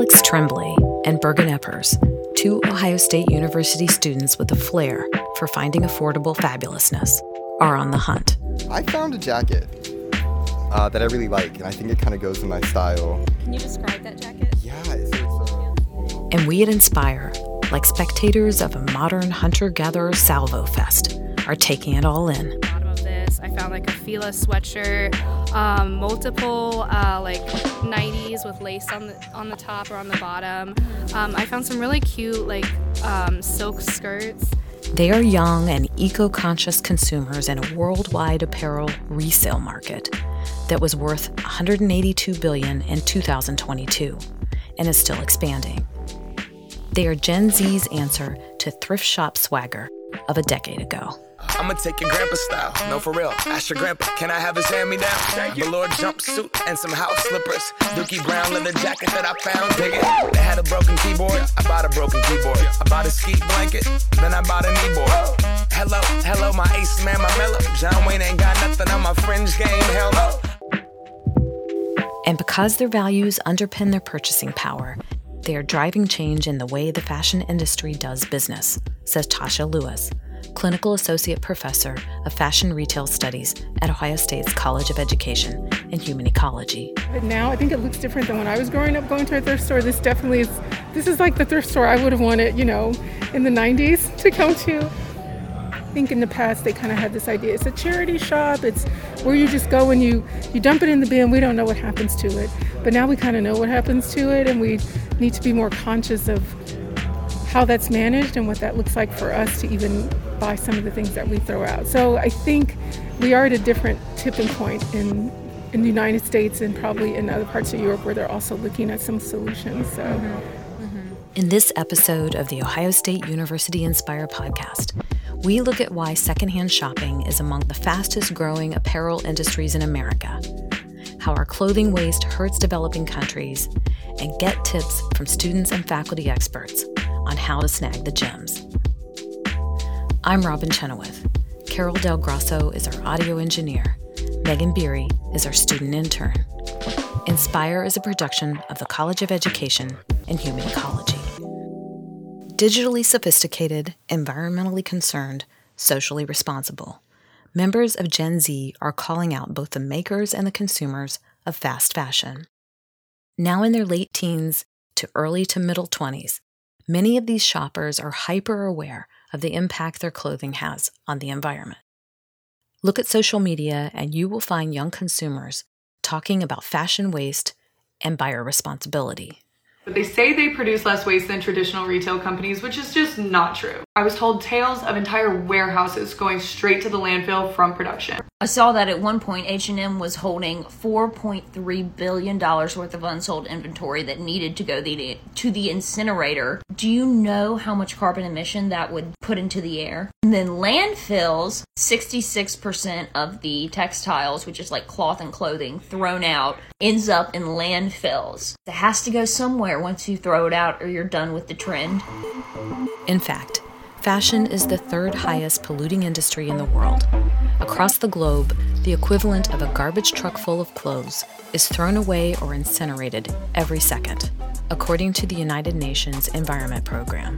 Alex Tremblay and Bergen Eppers, two Ohio State University students with a flair for finding affordable fabulousness, are on the hunt. I found a jacket uh, that I really like, and I think it kind of goes with my style. Can you describe that jacket? Yeah, it's, it's uh, And we at Inspire, like spectators of a modern hunter gatherer salvo fest, are taking it all in. I found like a Fila sweatshirt, um, multiple uh, like 90s with lace on the on the top or on the bottom. Um, I found some really cute like um, silk skirts. They are young and eco conscious consumers in a worldwide apparel resale market that was worth 182 billion in 2022 and is still expanding. They are Gen Z's answer to thrift shop swagger of a decade ago. I'ma take your grandpa style. No, for real. Ask your grandpa, can I have his hand me down? Velour jumpsuit and some house slippers. Dookie brown leather jacket that I found. Dig it. They had a broken keyboard. I bought a broken keyboard. I bought a ski blanket. Then I bought a kneeboard. Hello, hello, my ace man, my mellow. John Wayne ain't got nothing on my fringe game. Hell no. And because their values underpin their purchasing power, they are driving change in the way the fashion industry does business, says Tasha Lewis, Clinical Associate Professor of Fashion Retail Studies at Ohio State's College of Education and Human Ecology. But now I think it looks different than when I was growing up going to a thrift store. This definitely is, this is like the thrift store I would have wanted, you know, in the 90s to go to. I think in the past they kind of had this idea it's a charity shop, it's where you just go and you, you dump it in the bin, we don't know what happens to it. But now we kind of know what happens to it and we need to be more conscious of how that's managed and what that looks like for us to even buy some of the things that we throw out. So I think we are at a different tipping point in in the United States and probably in other parts of Europe where they're also looking at some solutions. So mm-hmm. Mm-hmm. In this episode of the Ohio State University Inspire podcast, we look at why secondhand shopping is among the fastest growing apparel industries in America, how our clothing waste hurts developing countries, and get tips from students and faculty experts on how to snag the gems. I'm Robin Chenoweth. Carol Del Grosso is our audio engineer. Megan Beery is our student intern. Inspire is a production of the College of Education and Human Ecology. Digitally sophisticated, environmentally concerned, socially responsible. Members of Gen Z are calling out both the makers and the consumers of fast fashion. Now in their late teens to early to middle 20s, many of these shoppers are hyper aware of the impact their clothing has on the environment. Look at social media, and you will find young consumers talking about fashion waste and buyer responsibility. But they say they produce less waste than traditional retail companies, which is just not true. I was told tales of entire warehouses going straight to the landfill from production. I saw that at one point H&M was holding 4.3 billion dollars worth of unsold inventory that needed to go the, to the incinerator. Do you know how much carbon emission that would put into the air? And then landfills, 66% of the textiles, which is like cloth and clothing thrown out, ends up in landfills. It has to go somewhere once you throw it out or you're done with the trend. In fact, fashion is the third highest polluting industry in the world. Across the globe, the equivalent of a garbage truck full of clothes is thrown away or incinerated every second, according to the United Nations Environment Program.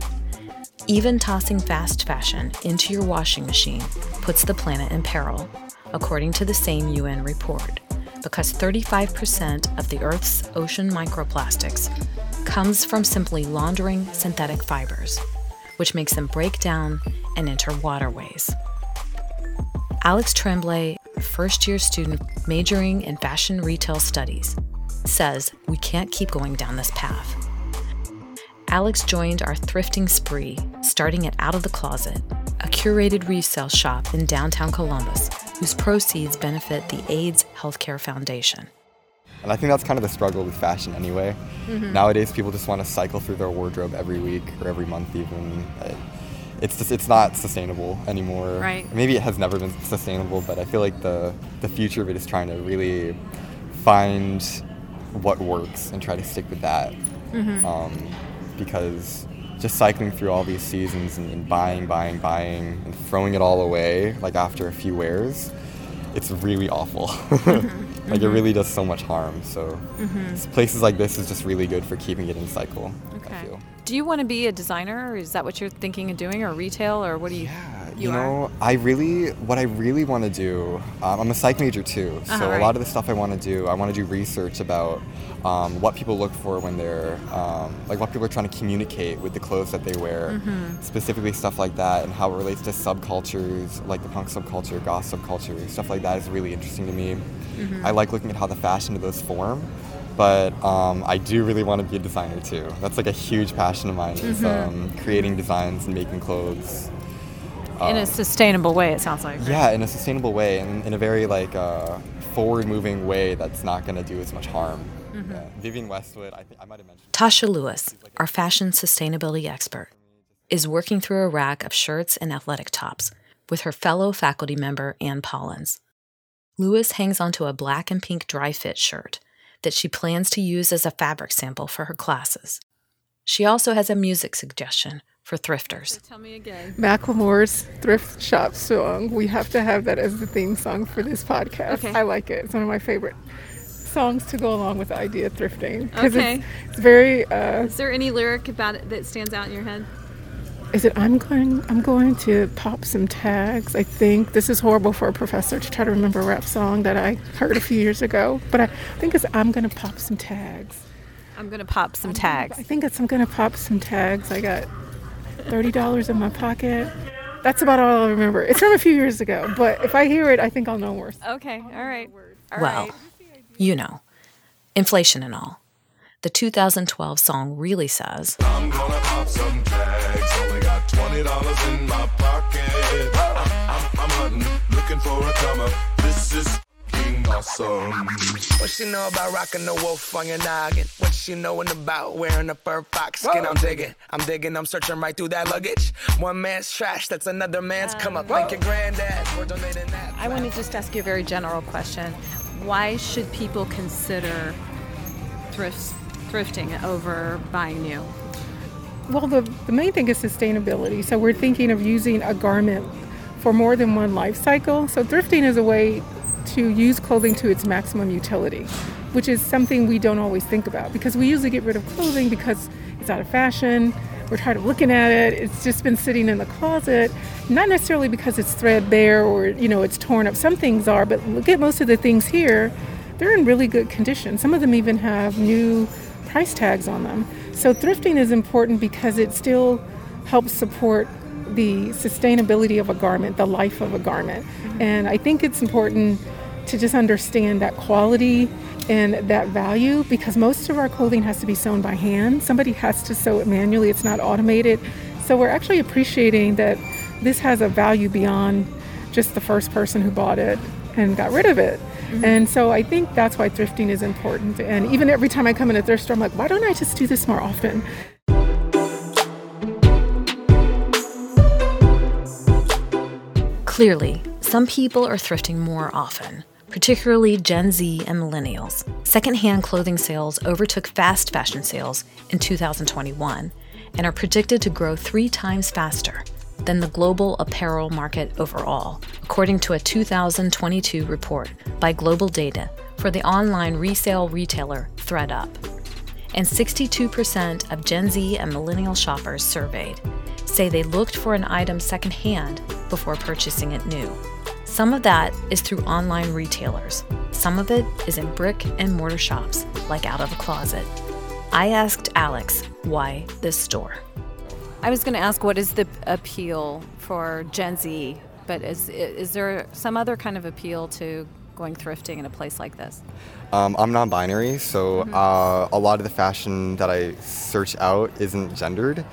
Even tossing fast fashion into your washing machine puts the planet in peril, according to the same UN report, because 35% of the Earth's ocean microplastics comes from simply laundering synthetic fibers, which makes them break down and enter waterways. Alex Tremblay, a first year student majoring in fashion retail studies, says we can't keep going down this path. Alex joined our thrifting spree, starting at Out of the Closet, a curated resale shop in downtown Columbus, whose proceeds benefit the AIDS Healthcare Foundation. and I think that's kind of the struggle with fashion anyway. Nowadays, people just want to cycle through their wardrobe every week or every month, even. It's just it's not sustainable anymore. Right. Maybe it has never been sustainable, but I feel like the the future of it is trying to really find what works and try to stick with that. Um, because just cycling through all these seasons and, and buying, buying, buying, and throwing it all away like after a few wears, it's really awful. Like it mm-hmm. really does so much harm. So mm-hmm. s- places like this is just really good for keeping it in cycle. I feel. Do you want to be a designer? Or is that what you're thinking of doing, or retail, or what do you? Yeah, You you, know, I really, what I really want to do, um, I'm a psych major too. So Uh-huh, a right. lot of the stuff I want to do, I want to do research about um, what people look for when they're, um, like what people are trying to communicate with the clothes that they wear, Mm-hmm. specifically stuff like that, and how it relates to subcultures, like the punk subculture, goth subculture, stuff like that is really interesting to me. Mm-hmm. I like looking at how the fashion of those form. But um, I do really want to be a designer too. That's like a huge passion of mine is Mm-hmm. um, creating designs and making clothes. In a sustainable way, it sounds like. Yeah, in a sustainable way and in a very like uh, forward-moving way that's not going to do as much harm. Mm-hmm. Yeah. Vivienne Westwood, I think I might have mentioned. Tasha Lewis, our fashion sustainability expert, is working through a rack of shirts and athletic tops with her fellow faculty member Ann Pollins. Lewis hangs onto a black and pink dry fit shirt that she plans to use as a fabric sample for her classes. She also has a music suggestion for thrifters. Tell me again. Macklemore's thrift shop song. We have to have that as the theme song for this podcast. Okay. I like it. It's one of my favorite songs to go along with the idea of thrifting. 'Cause Okay. It's, it's very. Uh, Is there any lyric about it that stands out in your head? Is it? I'm going. I'm going to pop some tags. I think this is horrible for a professor to try to remember a rap song that I heard a few years ago. But I think it's I'm going to pop some tags. I'm going to pop some tags. I think it's I'm going to pop some tags. I got thirty dollars in my pocket. That's about all I remember. It's from a few years ago, but if I hear it, I think I'll know more. Okay, all right. well, you know, inflation and all. The 2012 song really says, twenty dollars in my pocket. I'm, I'm, I'm hunting, looking for a come up. This is f***ing awesome. What she know about rocking the wolf on your noggin? What she knowin' about wearing a fur fox skin? I'm digging, I'm digging, I'm searching right through that luggage. One man's trash, that's another man's come up. Thank your granddad for donating that. I want to just ask you a very general question. Why should people consider thrifts, thrifting over buying new? Well, the, the main thing is sustainability. So we're thinking of using a garment for more than one life cycle. So thrifting is a way to use clothing to its maximum utility, which is something we don't always think about because we usually get rid of clothing because it's out of fashion. We're tired of looking at it. It's just been sitting in the closet, not necessarily because it's threadbare or you know it's torn up. Some things are, but look at most of the things here. They're in really good condition. Some of them even have new price tags on them. So thrifting is important because it still helps support the sustainability of a garment, the life of a garment. Mm-hmm. And I think it's important to just understand that quality and that value because most of our clothing has to be sewn by hand. Somebody has to sew it manually, it's not automated. So we're actually appreciating that this has a value beyond just the first person who bought it and got rid of it. Mm-hmm. And so I think that's why thrifting is important. And even every time I come in a thrift store, I'm like, why don't I just do this more often? Clearly, some people are thrifting more often, particularly Gen Z and millennials. Secondhand clothing sales overtook fast fashion sales in 2021 and are predicted to grow three times faster than the global apparel market overall, according to a 2022 report by Global Data for the online resale retailer ThredUp. And 62% of Gen Z and millennial shoppers surveyed say they looked for an item secondhand before purchasing it new. Some of that is through online retailers. Some of it is in brick and mortar shops, like out of a closet. I asked Alex why this store. I was going to ask what is the appeal for Gen Z, but is is there some other kind of appeal to going thrifting in a place like this? Um, I'm non-binary, so uh, a lot of the fashion that I search out isn't gendered.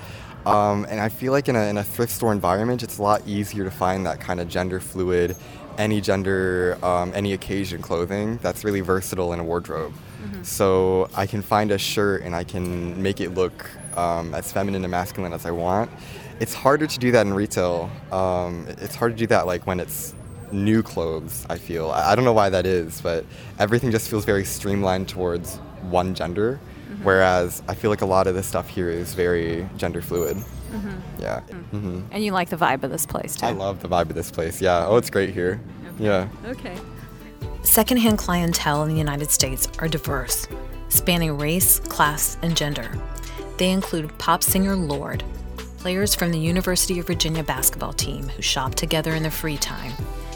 Um, and I feel like in a, in a thrift store environment, it's a lot easier to find that kind of gender fluid, any gender, um, any occasion clothing that's really versatile in a wardrobe. So I can find a shirt and I can make it look um, as feminine and masculine as I want. It's harder to do that in retail. Um, it's hard to do that like when it's new clothes, I feel. I I don't know why that is, but everything just feels very streamlined towards one gender. Whereas I feel like a lot of this stuff here is very gender fluid. Yeah. hmm And you like the vibe of this place too. I love the vibe of this place. Yeah. Oh, it's great here. Yeah. Okay. Secondhand clientele in the United States are diverse, spanning race, class, and gender. They include pop singer Lorde, players from the University of Virginia basketball team who shop together in their free time,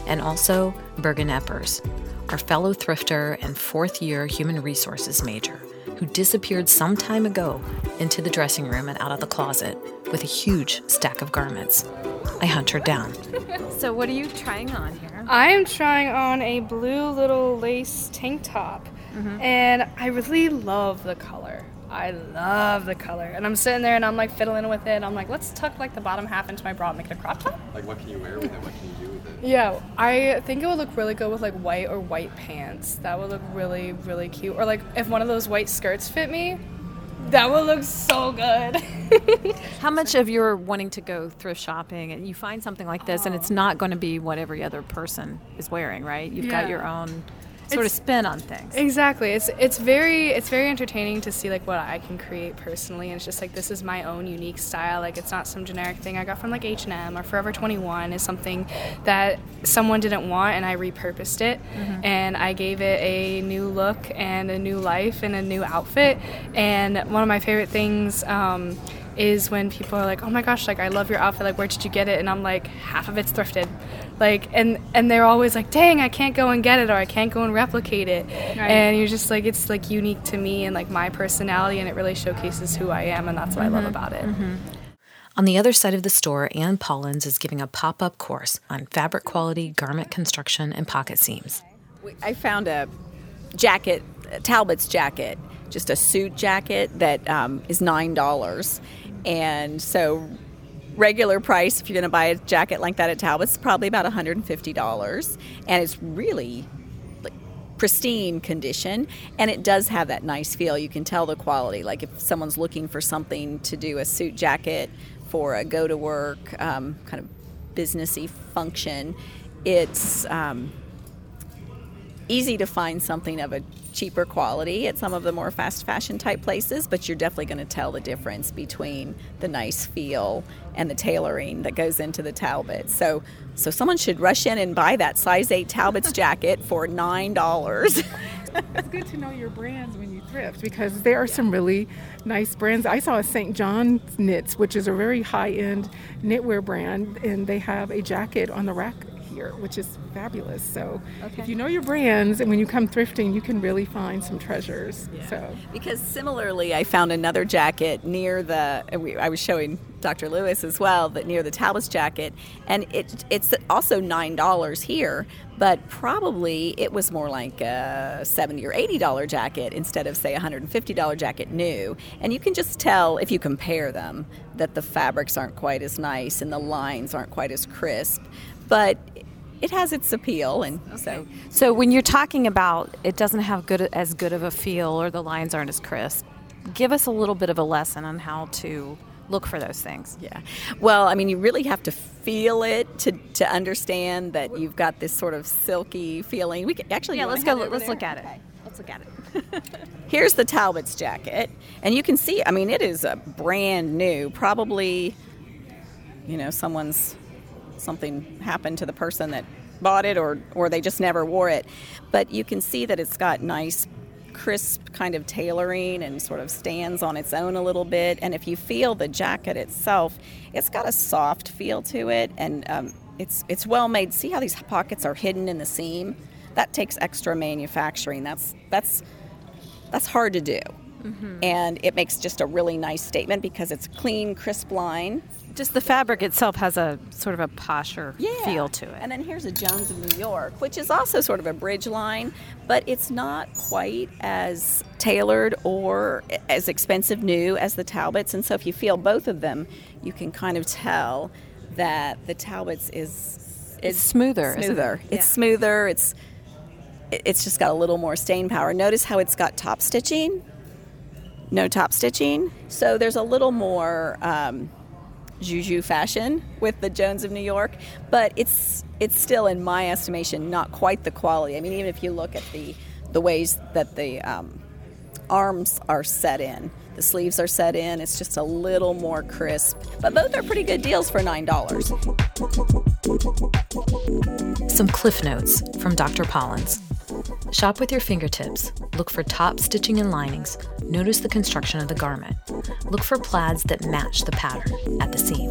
and also Bergen Eppers, our fellow thrifter and fourth year human resources major who disappeared some time ago into the dressing room and out of the closet with a huge stack of garments. I hunt her down. So, what are you trying on here? I am trying on a blue little lace tank top, mm-hmm. and I really love the color. I love the color, and I'm sitting there and I'm like fiddling with it. I'm like, let's tuck like the bottom half into my bra and make it a crop top. Like, what can you wear with it? What can you do with it? Yeah, I think it would look really good with like white or white pants. That would look really, really cute. Or like if one of those white skirts fit me, that would look so good. How much of your wanting to go thrift shopping and you find something like this and it's oh. not going to be what every other person is wearing, right? You've got your own sort of spin on things. Exactly. It's it's very it's very entertaining to see like what I can create personally, and it's just like this is my own unique style. Like it's not some generic thing I got from like H and M or Forever Twenty One. Is something that someone didn't want, and I repurposed it, and I gave it a new look and a new life and a new outfit. And one of my favorite things. Um, is when people are like, "Oh my gosh, like I love your outfit. Like, where did you get it?" And I'm like, "Half of it's thrifted." Like, and and they're always like, "Dang, I can't go and get it, or I can't go and replicate it." And you're just like, it's like unique to me and like my personality, and it really showcases who I am, and that's what I love about it. On the other side of the store, Ann Pollins is giving a pop up course on fabric quality, garment construction, and pocket seams. I found a jacket, Talbot's jacket, just a suit jacket that um, is nine dollars, and so regular price if you're going to buy a jacket like that at Talbot's probably about one hundred and it's really pristine condition and it does have that nice feel. You can tell the quality. Like if someone's looking for something to do a suit jacket for a go to work um, kind of businessy function it's um, easy to find something of a cheaper quality at some of the more fast fashion type places, but you're definitely going to tell the difference between the nice feel and the tailoring that goes into the Talbot. So, so someone should rush in and buy that size eight Talbot's jacket for nine dollars. It's good to know your brands when you thrift because there are some really nice brands. I saw a St. John's Knits, which is a very high end knitwear brand, and they have a jacket on the rack here, which is fabulous. So if you know your brands and when you come thrifting, you can really find some treasures. So Because similarly, I found another jacket near the. and we- I was showing Dr. Lewis as well that near the Talbot's jacket, and it it's also nine dollars here, but probably it was more like a seventy or eighty dollar jacket instead of say a hundred and fifty dollar jacket new. And you can just tell if you compare them that the fabrics aren't quite as nice and the lines aren't quite as crisp, but it has its appeal, and so So, when you're talking about it doesn't have good as good of a feel or the lines aren't as crisp, give us a little bit of a lesson on how to look for those things. Yeah. Well, I mean, you really have to feel it to, to understand that you've got this sort of silky feeling. We can, actually, Yeah, let's go. Let's there? look at it. Let's look at it. Here's the Talbot's jacket, and you can see. I mean, it is a brand new. Probably, you know, someone's something happened to the person that bought it, or or they just never wore it. But you can see that it's got nice, crisp kind of tailoring and sort of stands on its own a little bit. And if you feel the jacket itself, it's got a soft feel to it, and um, it's it's well made. See how these pockets are hidden in the seam? That takes extra manufacturing. That's that's that's hard to do. And it makes just a really nice statement because it's clean, crisp line. Just the fabric itself has a sort of a posher feel to it. And then here's a Jones of New York, which is also sort of a bridge line, but it's not quite as tailored or as expensive new as the Talbots. And so if you feel both of them, you can kind of tell that the Talbots is It's smoother, isn't it? Smoother. Yeah. It's smoother. It's it's just got a little more stain power. Notice how it's got top stitching. No top stitching. So there's a little more um, juju fashion with the Jones of New York, but it's it's still, in my estimation, not quite the quality. I mean, even if you look at the the ways that the um, arms are set in, the sleeves are set in, it's just a little more crisp. But both are pretty good deals for nine dollars. Some cliff notes from Dr. Pollins. Shop with your fingertips. Look for top stitching and linings. Notice the construction of the garment. Look for plaids that match the pattern at the seam.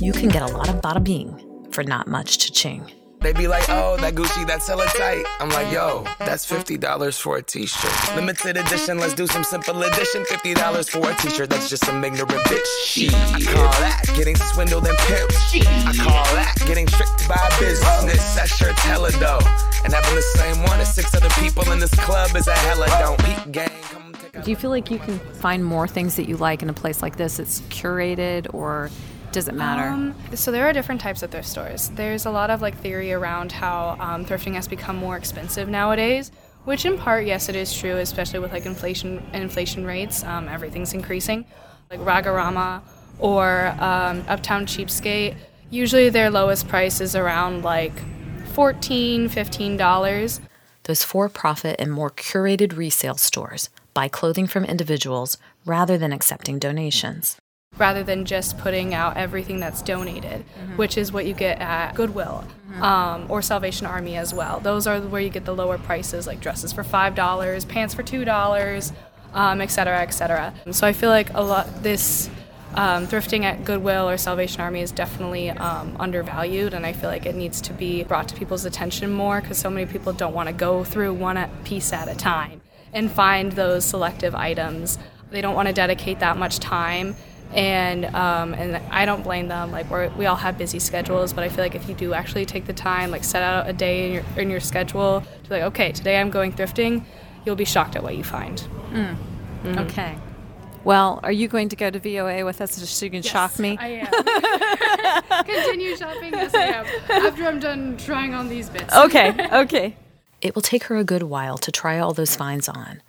You can get a lot of bada bing for not much cha-ching. They be like, oh, that Gucci, that's hella tight. I'm like, yo, that's $50 for a t-shirt. Limited edition, let's do some simple edition. $50 for a t-shirt, that's just some ignorant bitch. Shit. I call that getting swindled and pimped. I call that getting tricked by business. That shirt's hella dope. And having the same one as six other people in this club is a hella don't. Peak gang, Do you feel like you can find more things that you like in a place like this? It's curated, or does it matter? Um, so there are different types of thrift stores. There's a lot of like theory around how um, thrifting has become more expensive nowadays, which in part, yes, it is true, especially with like inflation inflation rates. Um, everything's increasing. Like Rag-O-Rama or um, Uptown Cheapskate, usually their lowest price is around like 14 $15. Those for profit and more curated resale stores buy clothing from individuals rather than accepting donations. Rather than just putting out everything that's donated, which is what you get at Goodwill um, or Salvation Army as well. Those are where you get the lower prices, like dresses for five dollars, pants for two dollars, um, et cetera, et cetera. So I feel like a lot this. Um, thrifting at Goodwill or Salvation Army is definitely um, undervalued, and I feel like it needs to be brought to people's attention more because so many people don't want to go through one piece at a time and find those selective items. They don't want to dedicate that much time and um, and I don't blame them. Like we we all have busy schedules, but I feel like if you do actually take the time, like set out a day in your in your schedule to like, okay, today I'm going thrifting, you'll be shocked at what you find. Okay. Well, are you going to go to VOA with us just so you can shock me? I am. Continue shopping. Yes, I am. After I'm done trying on these bits. okay, okay. It will take her a good while to try all those finds on.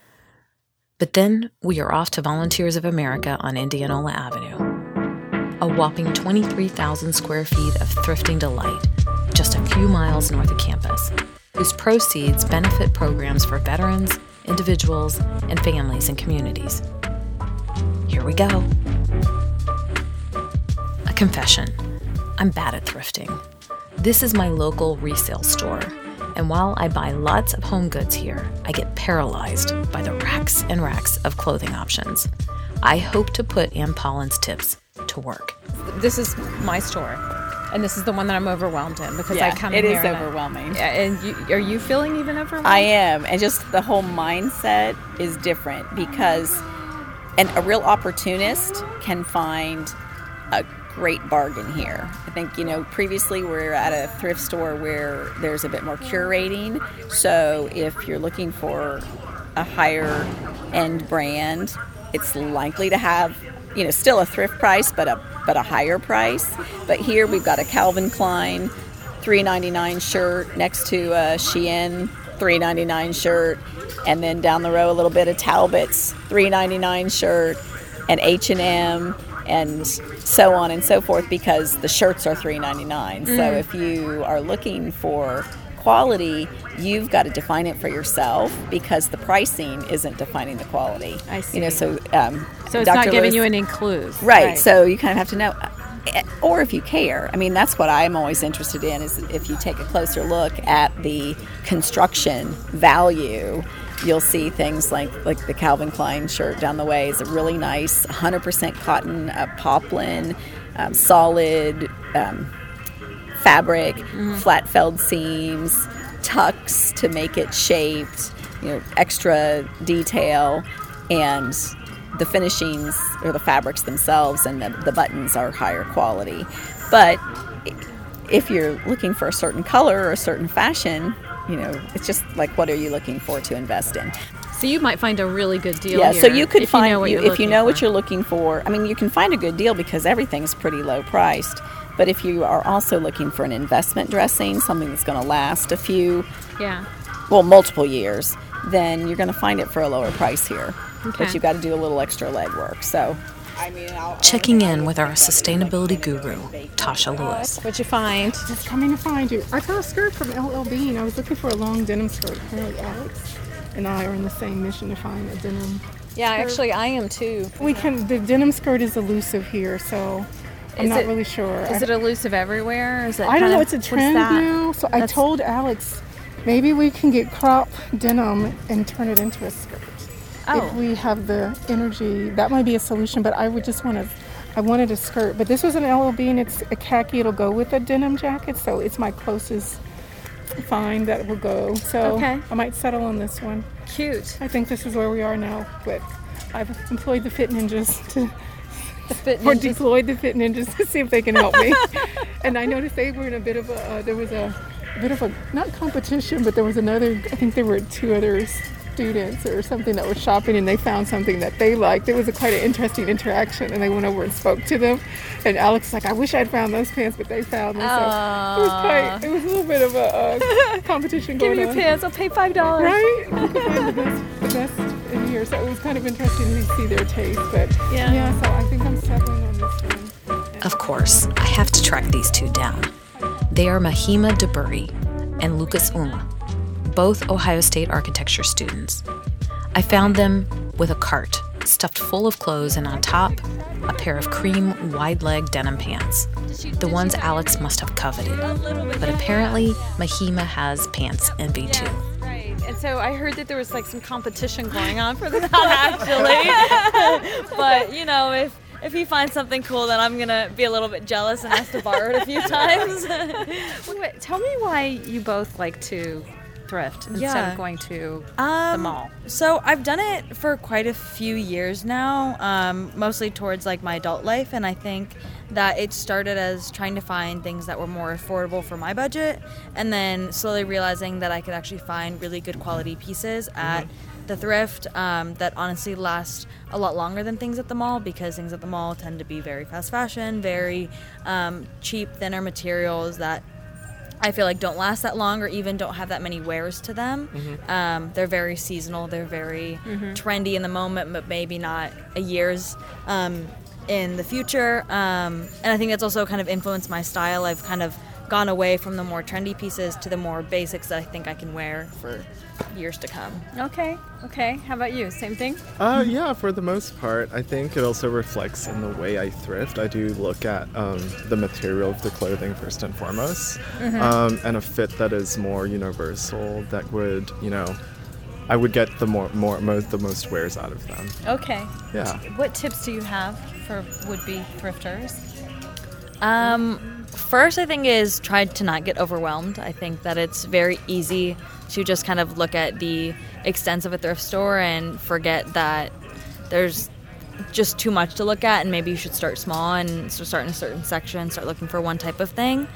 But then we are off to Volunteers of America on Indianola Avenue. A whopping 23,000 square feet of thrifting delight, just a few miles north of campus, whose proceeds benefit programs for veterans, individuals, and families and communities. Here we go. A confession I'm bad at thrifting. This is my local resale store, and while I buy lots of home goods here, I get paralyzed by the racks and racks of clothing options. I hope to put Ann Pollen's tips to work. This is my store, and this is the one that I'm overwhelmed in because I come it in is here and I- overwhelming. Yeah, and you, are you feeling even overwhelmed? I am, and just the whole mindset is different because and a real opportunist can find a great bargain here. I think you know previously we're at a thrift store where there's a bit more curating. So if you're looking for a higher end brand, it's likely to have you know still a thrift price, but a but a higher price. But here we've got a Calvin Klein 3.99 shirt next to a Shein 3.99 shirt, and then down the row a little bit of Talbot's 3.99 shirt, and H&M, and so on and so forth because the shirts are 3.99. So Mm. if you are looking for quality, you've got to define it for yourself because the pricing isn't defining the quality. I see. You know, so um, so it's Dr. not giving Lewis- you any clues, Right. So you kind of have to know, eh, or if you care. I mean, that's what I'm always interested in is if you take a closer look at the construction value, you'll see things like like the Calvin Klein shirt down the way is a really nice 100% cotton uh, poplin, um, solid. Um, fabric, flat felled seams, tucks to make it shaped, you know, extra detail, and the finishings or the fabrics themselves and the, the buttons are higher quality. But if you're looking for a certain color or a certain fashion, you know, it's just like what are you looking for to invest in? So you might find a really good deal. yeah, so you could if find you know you- if you know what you're looking for. I mean, you can find a good deal because everything's pretty low priced. But if you are also looking for an investment dressing, something that's going to last a few, Yeah. well, multiple years, then you're going to find it for a lower price here. Okay. But you've got to do a little extra legwork. So, Checking in with our sustainability guru, Tasha Lewis. What'd you find? Just coming to find you. I got a skirt from LL Bean. I was looking for a long denim skirt. Apparently, Alex and I are in the same mission to find a denim. Yeah, actually, I am too. We can. The denim skirt is elusive here, so I'm Is not it- really sure. Is it elusive everywhere? Is it I don't know. of- It's a trend now. So I told Alex maybe we can get crop denim and turn it into a skirt. Oh. If we have the energy, that might be a solution. But I would just want to. I wanted a skirt, but this was an LL Bean it's a khaki. It'll go with a denim jacket, so it's my closest find that will go. So Okay. I might settle on this one. Cute. I think this is where we are now, but I've employed the Fit Ninjas to fit or deployed the Fit Ninjas to see if they can help me. and I noticed they were in a bit of a uh, there was a, bit of a not competition, but there was another. I think there were two other students or something that was shopping, and they found something that they liked. It was a quite an interesting interaction, and they went over and spoke to them. And Alex was like, "I wish I'd found those pants, but they found them." So it was quite. It was a little bit of a uh, competition going on. Give going me your on. pants. I'll pay five dollars. Right? You could find the best, the best in here. So it was kind of interesting to see their taste. But Yeah. yeah, so I think I'm settling on this one. Of course, I have to track these two down. They are Mahima DeBurry and Lucas Uma, both Ohio State architecture students. I found them with a cart stuffed full of clothes and on top, a pair of cream wide leg denim pants. The ones Alex must have coveted. But apparently, Mahima has pants envy too. Right. And so I heard that there was like some competition going on for them, actually. but you know, if if he finds something cool, then I'm gonna be a little bit jealous and ask to borrow it a few times. wait, wait, tell me why you both like to thrift instead of going to Um, the mall. So I've done it for quite a few years now, um, mostly towards like my adult life, and I think that it started as trying to find things that were more affordable for my budget, and then slowly realizing that I could actually find really good quality pieces at the thrift um, that honestly last a lot longer than things at the mall because things at the mall tend to be very fast fashion, very um, cheap, thinner materials that I feel like don't last that long or even don't have that many wears to them. Um, they're very seasonal. They're very trendy in the moment, but maybe not a year's um, in the future. Um, and I think that's also kind of influenced my style. I've kind of gone away from the more trendy pieces to the more basics that I think I can wear for years to come. Okay. Okay. How about you? Same thing? Uh, yeah, for the most part, I think it also reflects in the way I thrift. I do look at um, the material of the clothing first and foremost, Mhm. um, and a fit that is more universal. That would, you know, I would get the more, more, most, the most wears out of them. Okay. Yeah. What tips do you have for would-be thrifters? Um, first, I think is try to not get overwhelmed. I think that it's very easy to just kind of look at the extents of a thrift store and forget that there's just too much to look at, and maybe you should start small and so start in a certain section, start looking for one type of thing.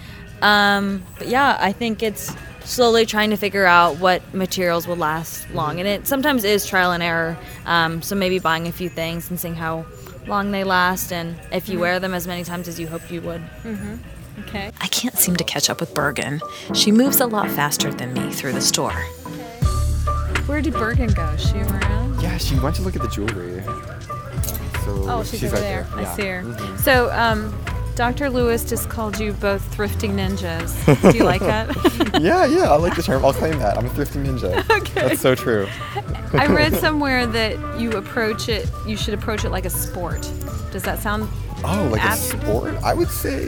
Um, but yeah, I think it's slowly trying to figure out what materials will last long, and it sometimes is trial and error. Um, so maybe buying a few things and seeing how long they last, and if you Mhm. wear them as many times as you hoped you would. Mm-hmm. Okay. I can't seem to catch up with Bergen. She moves a lot faster than me through the store. Where did Bergen go? Is she around? Yeah, she went to look at the jewelry. So Oh, she's, over right there. I Yeah. see her. Mhm. So, um, Dr. Lewis just called you both thrifting ninjas. Do you like that? yeah, yeah, I like the term. I'll claim that. I'm a thrifting ninja. Okay. That's so true. I read somewhere that you approach it, you should approach it like a sport. Does that sound Oh, like a sport? I would say.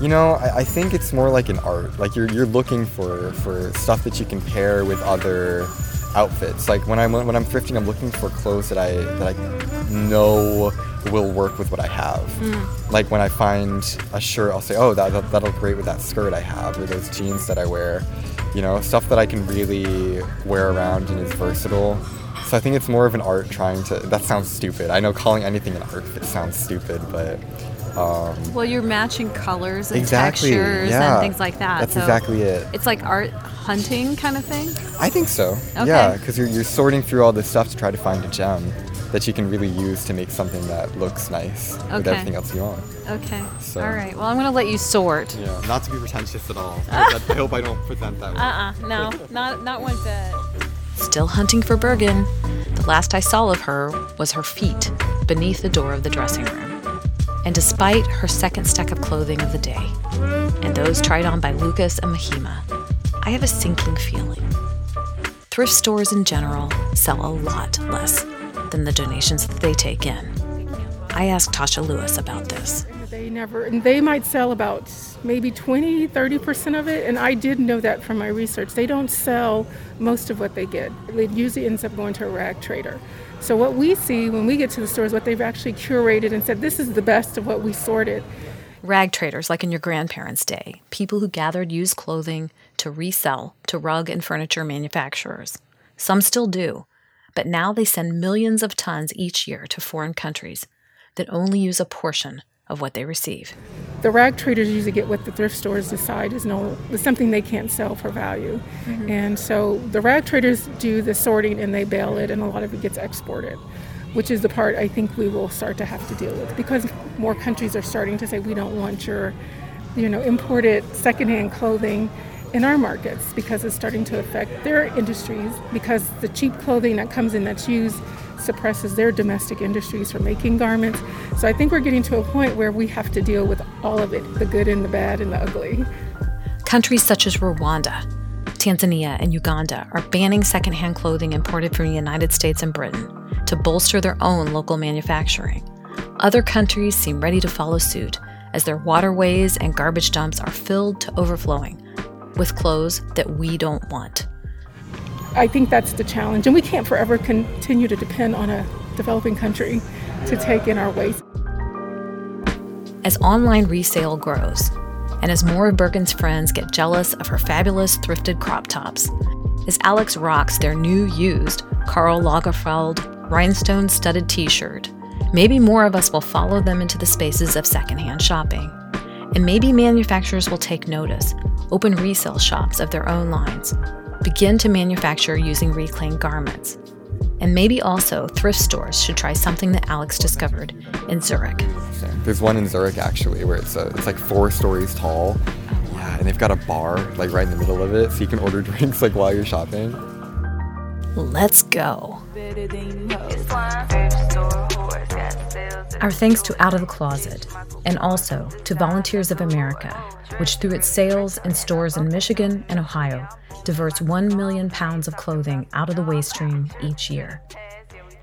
You know, I, I think it's more like an art. Like you're you're looking for for stuff that you can pair with other outfits. Like when I'm when I'm thrifting, I'm looking for clothes that I that I know will work with what I have. Mm. Like when I find a shirt, I'll say, oh, that, that that'll great with that skirt I have or those jeans that I wear. You know, stuff that I can really wear around and is versatile. So I think it's more of an art trying to. That sounds stupid. I know calling anything an art it sounds stupid, but. Um, Well, you're matching colors and Exactly, textures yeah. and things like that. That's so exactly it. It's like art hunting kind of thing. I think so. Okay. Yeah, because you're, you're sorting through all this stuff to try to find a gem that you can really use to make something that looks nice with everything else you own. Okay. So- All right. Well, I'm going to let you sort. Yeah, not to be pretentious at all. I hope I don't present that way. Uh-uh. No, not not one bit. Still hunting for Bergen. The last I saw of her was her feet beneath the door of the dressing room. And despite her second stack of clothing of the day, and those tried on by Lucas and Mahima, I have a sinking feeling. Thrift stores in general sell a lot less than the donations that they take in. I asked Tasha Lewis about this. Never, and they might sell about maybe 20, 30% of it. And I did know that from my research. They don't sell most of what they get. It usually ends up going to a rag trader. So what we see when we get to the stores, what they've actually curated and said, this is the best of what we sorted. Rag traders, like in your grandparents' day, people who gathered used clothing to resell to rug and furniture manufacturers. Some still do, but now they send millions of tons each year to foreign countries that only use a portion of what they receive. The rag traders usually get what the thrift stores decide is no is something they can't sell for value. Mm-hmm. And so the rag traders do the sorting and they bale it and a lot of it gets exported, which is the part I think we will start to have to deal with because more countries are starting to say we don't want your you know imported secondhand clothing in our markets because it's starting to affect their industries because the cheap clothing that comes in that's used suppresses their domestic industries for making garments. So I think we're getting to a point where we have to deal with all of it the good and the bad and the ugly. Countries such as Rwanda, Tanzania, and Uganda are banning secondhand clothing imported from the United States and Britain to bolster their own local manufacturing. Other countries seem ready to follow suit as their waterways and garbage dumps are filled to overflowing with clothes that we don't want. I think that's the challenge, and we can't forever continue to depend on a developing country to take in our waste. As online resale grows, and as more of Bergen's friends get jealous of her fabulous thrifted crop tops, as Alex rocks their new used Karl Lagerfeld rhinestone studded t shirt, maybe more of us will follow them into the spaces of secondhand shopping. And maybe manufacturers will take notice, open resale shops of their own lines, begin to manufacture using reclaimed garments. And maybe also thrift stores should try something that Alex discovered in Zurich. There's one in Zurich actually where it's a, it's like four stories tall. Yeah, and they've got a bar like right in the middle of it, so you can order drinks like while you're shopping. Let's go. Our thanks to Out of the Closet, and also to Volunteers of America, which through its sales and stores in Michigan and Ohio diverts 1 million pounds of clothing out of the waste stream each year.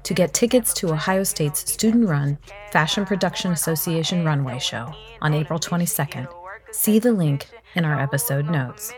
To get tickets to Ohio State's student run Fashion Production Association runway show on April 22nd, see the link in our episode notes.